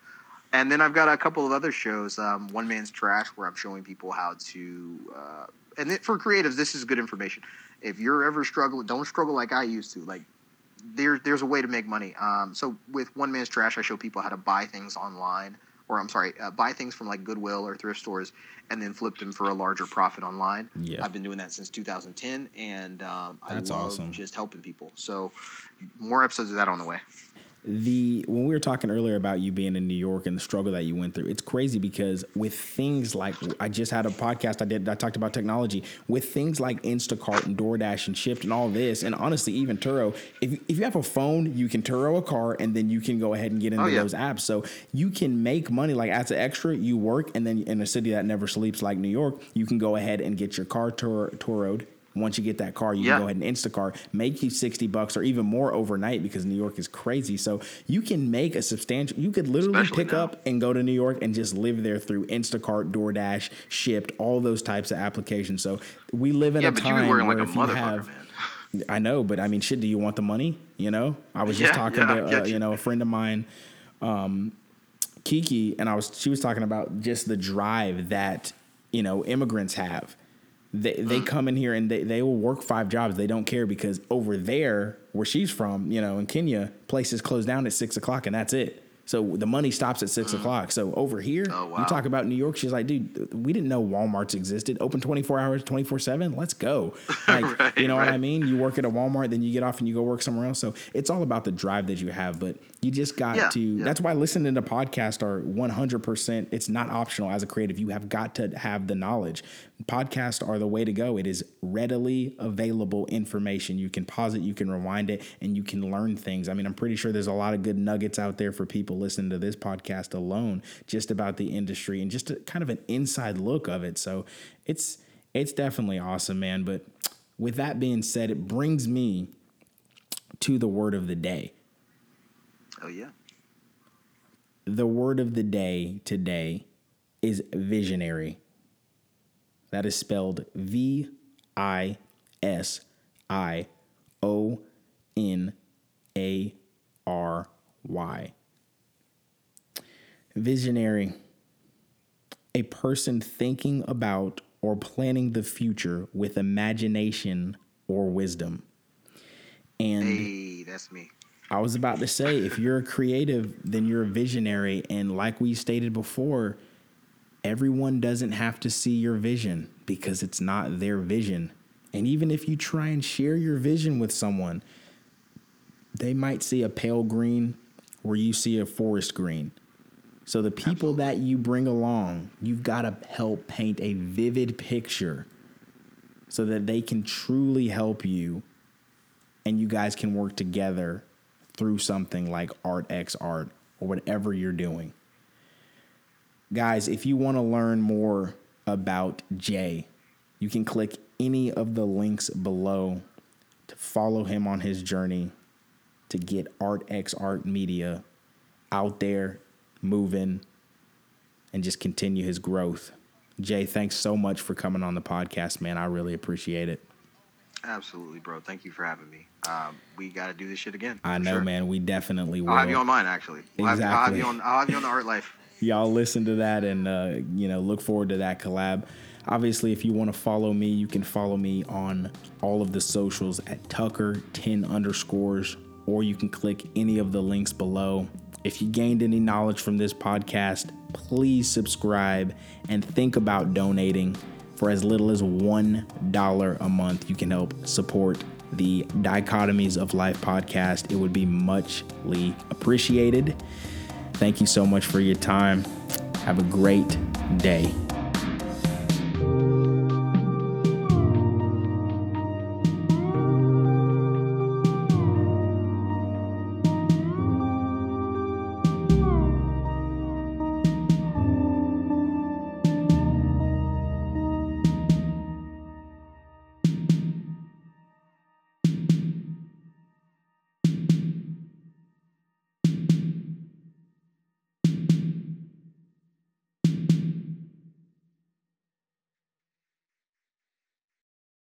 And then I've got a couple of other shows. Um, One Man's Trash, where I'm showing people how to. Uh, and it, for creatives, this is good information. If you're ever struggling, don't struggle like I used to. Like there, there's a way to make money. Um, so with One Man's Trash, I show people how to buy things online, or I'm sorry, uh, buy things from like Goodwill or thrift stores, and then flip them for a larger profit online. Yeah. I've been doing that since 2010, and um, I love awesome. just helping people. So more episodes of that on the way. The when we were talking earlier about you being in New York and the struggle that you went through, it's crazy because with things like I just had a podcast I did I talked about technology with things like Instacart and DoorDash and Shipt and all this, and honestly even Turo. If if you have a phone, you can Turo a car and then you can go ahead and get into Oh, yeah. those apps. So you can make money like as an extra. You work and then in a city that never sleeps like New York, you can go ahead and get your car Tur- Turoed. Once you get that car, you Yeah. can go ahead and Instacart, make you 60 bucks or even more overnight because New York is crazy. So you can make a substantial, you could literally Especially pick now. up and go to New York and just live there through Instacart, DoorDash, Shipt, all those types of applications. So we live in Yeah, a time where like a if you have, man. I know, but I mean, shit, do you want the money? You know, I was just Yeah, talking to, uh, you you. know, a friend of mine, um, Kiki, and I was, she was talking about just the drive that, you know, immigrants have. They, Mm. they come in here and they, they will work five jobs. They don't care because over there, where she's from, you know, in Kenya, places close down at six o'clock and that's it. So the money stops at six o'clock. So over here, Oh, wow. you talk about New York. She's like, dude, we didn't know Walmart's existed. Open 24 hours, 24 7. Let's go. Like, Right, you know what I mean? You work at a Walmart, then you get off and you go work somewhere else. So it's all about the drive that you have. But you just got Yeah, to, yeah. that's why listening to podcasts are 100%. It's not optional as a creative. You have got to have the knowledge. Podcasts are the way to go. It is readily available information. You can pause it, you can rewind it, and you can learn things. I mean, I'm pretty sure there's a lot of good nuggets out there for people listening to this podcast alone, just about the industry and just a, kind of an inside look of it. So it's it's definitely awesome, man. But with that being said, it brings me to the word of the day. Oh yeah. The word of the day today is visionary. That is spelled V I S I O N A R Y. Visionary. A person thinking about or planning the future with imagination or wisdom. And Hey, that's me. I was about to say, if you're a creative, then you're a visionary. And like we stated before, everyone doesn't have to see your vision because it's not their vision. And even if you try and share your vision with someone, they might see a pale green where you see a forest green. So the people that you bring along, you've got to help paint a vivid picture so that they can truly help you and you guys can work together through something like Art X Art or whatever you're doing. Guys, if you want to learn more about Jay, you can click any of the links below to follow him on his journey to get Art X Art Media out there, moving, and just continue his growth. Jay, thanks so much for coming on the podcast, man. I really appreciate it. Absolutely, bro. Thank you for having me. Um, we got to do this shit again. I know, sure. man. We definitely will. I'll have you on mine actually. I'll have- I'll have, Exactly. you on. I'll have you on the art life. Y'all listen to that and uh, you know look forward to that collab. Obviously if you want to follow me you can follow me on all of the socials at tucker 10 underscores or you can click any of the links below. If you gained any knowledge from this podcast please subscribe and think about donating. For as little as one dollar a month you can help support the dichotomies of life podcast. It would be muchly appreciated Thank you so much for your time. Have a great day.